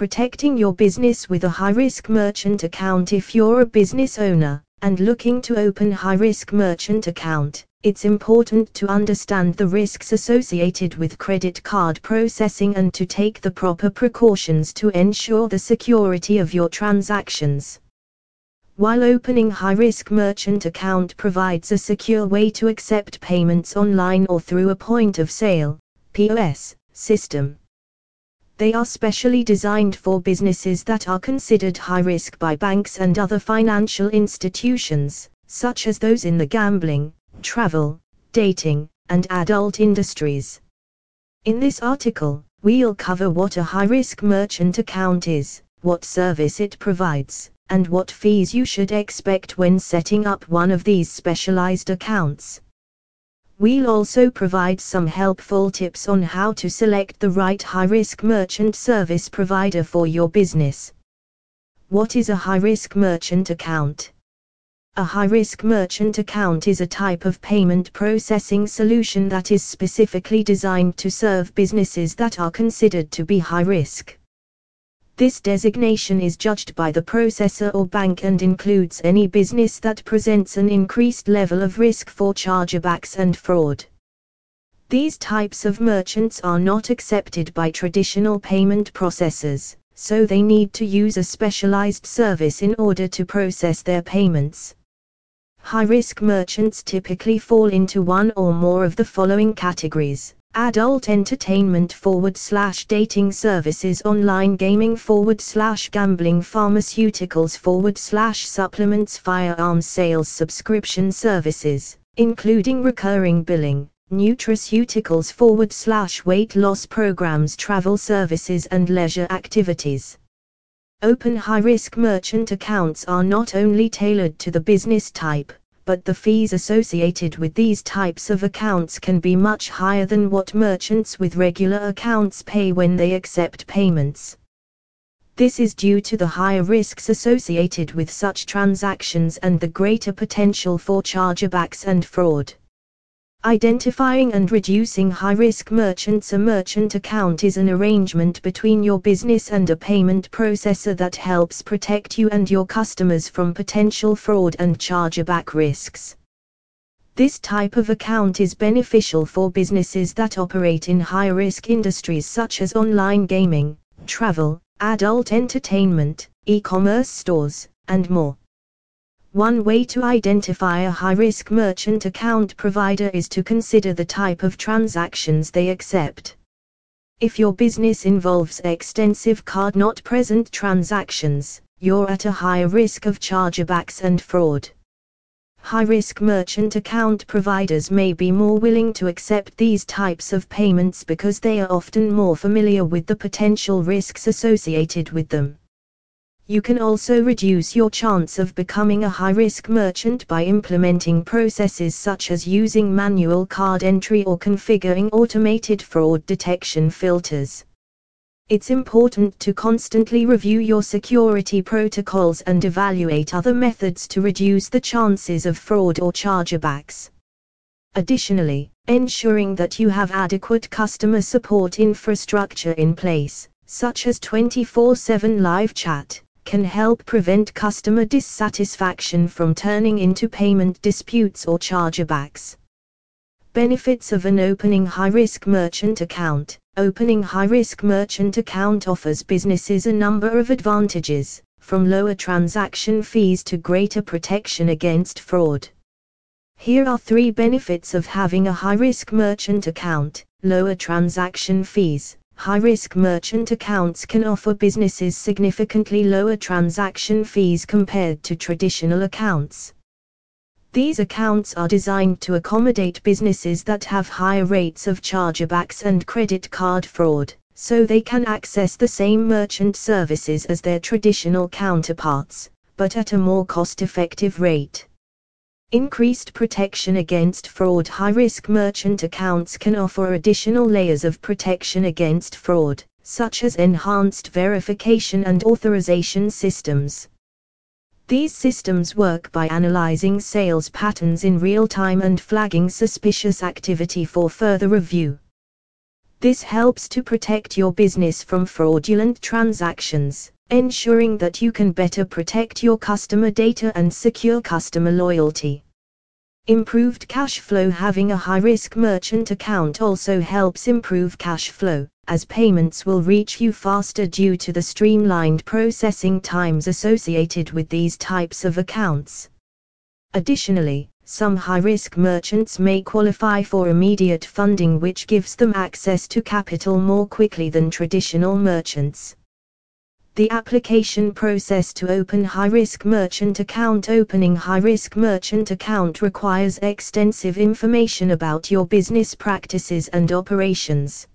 protecting your business with a high risk merchant account if you're a business owner and looking to open high risk merchant account. It's important to understand the risks associated with credit card processing and to take the proper precautions to ensure the security of your transactions. While opening high risk merchant account provides a secure way to accept payments online or through a point of sale POS system. They are specially designed for businesses that are considered high risk by banks and other financial institutions, such as those in the gambling, travel, dating, and adult industries. In this article, we'll cover what a high risk merchant account is, what service it provides, and what fees you should expect when setting up one of these specialized accounts. We'll also provide some helpful tips on how to select the right high risk merchant service provider for your business. What is a high risk merchant account? A high risk merchant account is a type of payment processing solution that is specifically designed to serve businesses that are considered to be high risk. This designation is judged by the processor or bank and includes any business that presents an increased level of risk for chargebacks and fraud. These types of merchants are not accepted by traditional payment processors, so they need to use a specialized service in order to process their payments. High risk merchants typically fall into one or more of the following categories adult entertainment forward slash dating services online gaming forward slash gambling pharmaceuticals forward slash supplements firearms sales subscription services including recurring billing nutraceuticals forward slash weight loss programs travel services and leisure activities. Open high risk merchant accounts are not only tailored to the business type, but the fees associated with these types of accounts can be much higher than what merchants with regular accounts pay when they accept payments. This is due to the higher risks associated with such transactions and the greater potential for chargebacks and fraud. Identifying and reducing high risk merchants. A merchant account is an arrangement between your business and a payment processor that helps protect you and your customers from potential fraud and chargeback risks. This type of account is beneficial for businesses that operate in high risk industries such as online gaming, travel, adult entertainment, e commerce stores, and more. One way to identify a high risk merchant account provider is to consider the type of transactions they accept. If your business involves extensive card not present transactions, you're at a higher risk of chargebacks and fraud. High risk merchant account providers may be more willing to accept these types of payments because they are often more familiar with the potential risks associated with them. You can also reduce your chance of becoming a high risk merchant by implementing processes such as using manual card entry or configuring automated fraud detection filters. It's important to constantly review your security protocols and evaluate other methods to reduce the chances of fraud or chargebacks. Additionally, ensuring that you have adequate customer support infrastructure in place, such as 24 7 live chat, can help prevent customer dissatisfaction from turning into payment disputes or chargebacks. Benefits of an opening high risk merchant account Opening high risk merchant account offers businesses a number of advantages, from lower transaction fees to greater protection against fraud. Here are three benefits of having a high risk merchant account lower transaction fees, high-risk merchant accounts can offer businesses significantly lower transaction fees compared to traditional accounts. These accounts are designed to accommodate businesses that have higher rates of chargebacks and credit card fraud, so they can access the same merchant services as their traditional counterparts, but at a more cost-effective rate. Increased protection against fraud High risk merchant accounts can offer additional layers of protection against fraud, such as enhanced verification and authorization systems. These systems work by analyzing sales patterns in real time and flagging suspicious activity for further review. This helps to protect your business from fraudulent transactions, ensuring that you can better protect your customer data and secure customer loyalty. Improved cash flow Having a high risk merchant account also helps improve cash flow, as payments will reach you faster due to the streamlined processing times associated with these types of accounts. Additionally, some high risk merchants may qualify for immediate funding, which gives them access to capital more quickly than traditional merchants. The application process to open high risk merchant account Opening high risk merchant account requires extensive information about your business practices and operations.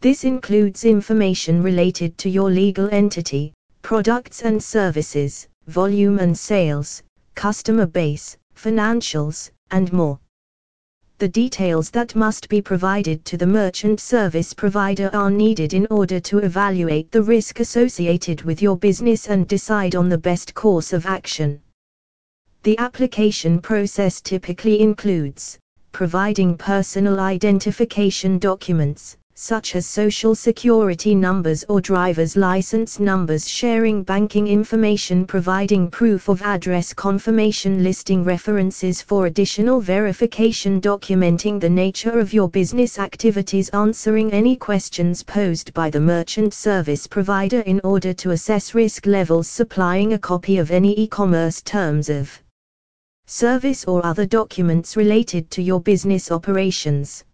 This includes information related to your legal entity, products and services, volume and sales, customer base, financials, and more. The details that must be provided to the merchant service provider are needed in order to evaluate the risk associated with your business and decide on the best course of action. The application process typically includes providing personal identification documents, such as social security numbers or driver's license numbers, sharing banking information, providing proof of address confirmation, listing references for additional verification, documenting the nature of your business activities, answering any questions posed by the merchant service provider in order to assess risk levels, supplying a copy of any e commerce terms of service or other documents related to your business operations.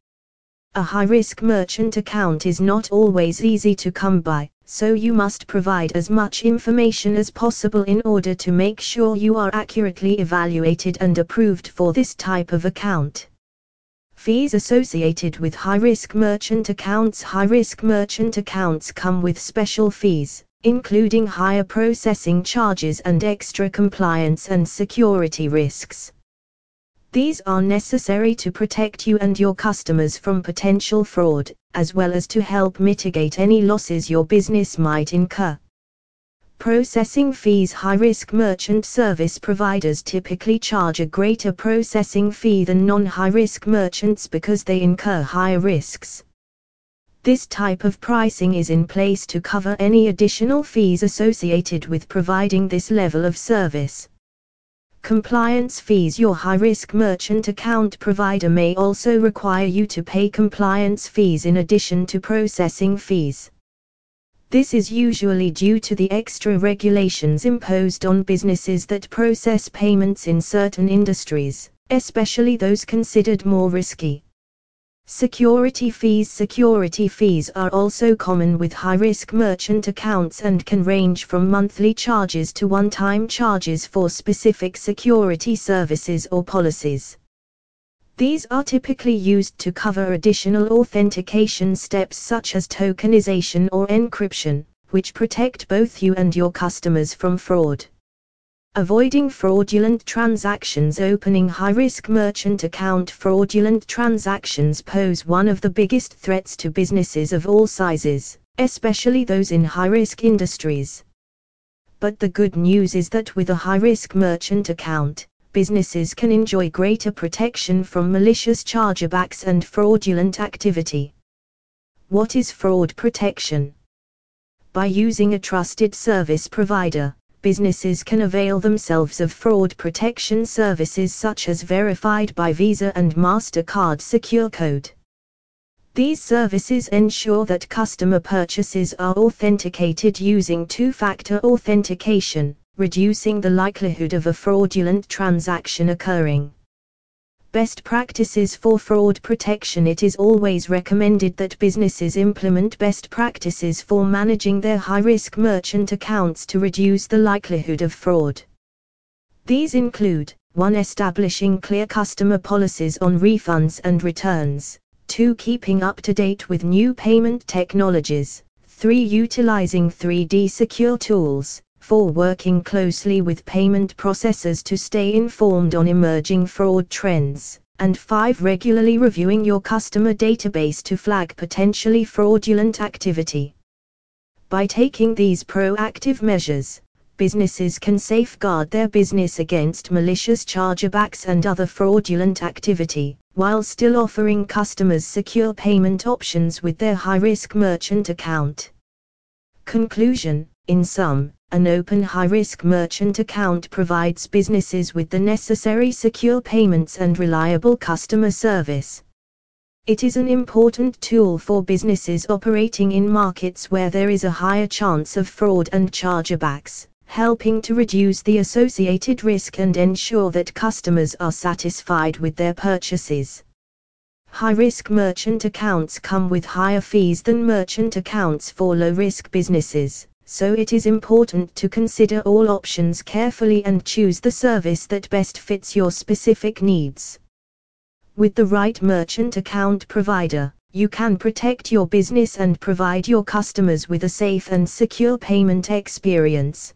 A high-risk merchant account is not always easy to come by, so you must provide as much information as possible in order to make sure you are accurately evaluated and approved for this type of account. Fees associated with high-risk merchant accounts High-risk merchant accounts come with special fees, including higher processing charges and extra compliance and security risks. These are necessary to protect you and your customers from potential fraud, as well as to help mitigate any losses your business might incur. Processing fees High risk merchant service providers typically charge a greater processing fee than non high risk merchants because they incur higher risks. This type of pricing is in place to cover any additional fees associated with providing this level of service. Compliance fees Your high risk merchant account provider may also require you to pay compliance fees in addition to processing fees. This is usually due to the extra regulations imposed on businesses that process payments in certain industries, especially those considered more risky. Security fees Security fees are also common with high-risk merchant accounts and can range from monthly charges to one-time charges for specific security services or policies. These are typically used to cover additional authentication steps such as tokenization or encryption, which protect both you and your customers from fraud. Avoiding fraudulent transactions Opening high-risk merchant account Fraudulent transactions pose one of the biggest threats to businesses of all sizes, especially those in high-risk industries. But the good news is that with a high-risk merchant account, businesses can enjoy greater protection from malicious chargebacks and fraudulent activity. What is fraud protection? By using a trusted service provider, businesses can avail themselves of fraud protection services such as Verified by Visa and MasterCard Secure Code. These services ensure that customer purchases are authenticated using two factor authentication, reducing the likelihood of a fraudulent transaction occurring. Best practices for fraud protection It is always recommended that businesses implement best practices for managing their high risk merchant accounts to reduce the likelihood of fraud. These include 1. Establishing clear customer policies on refunds and returns, 2. Keeping up to date with new payment technologies, 3. Utilizing 3D secure tools, 4. Working closely with payment processors to stay informed on emerging fraud trends. And 5. Regularly reviewing your customer database to flag potentially fraudulent activity. By taking these proactive measures, businesses can safeguard their business against malicious chargebacks and other fraudulent activity, while still offering customers secure payment options with their high risk merchant account. Conclusion In sum, an open high risk merchant account provides businesses with the necessary secure payments and reliable customer service. It is an important tool for businesses operating in markets where there is a higher chance of fraud and chargebacks, helping to reduce the associated risk and ensure that customers are satisfied with their purchases. High risk merchant accounts come with higher fees than merchant accounts for low risk businesses, so it is important to consider all options carefully and choose the service that best fits your specific needs. With the right merchant account provider, you can protect your business and provide your customers with a safe and secure payment experience.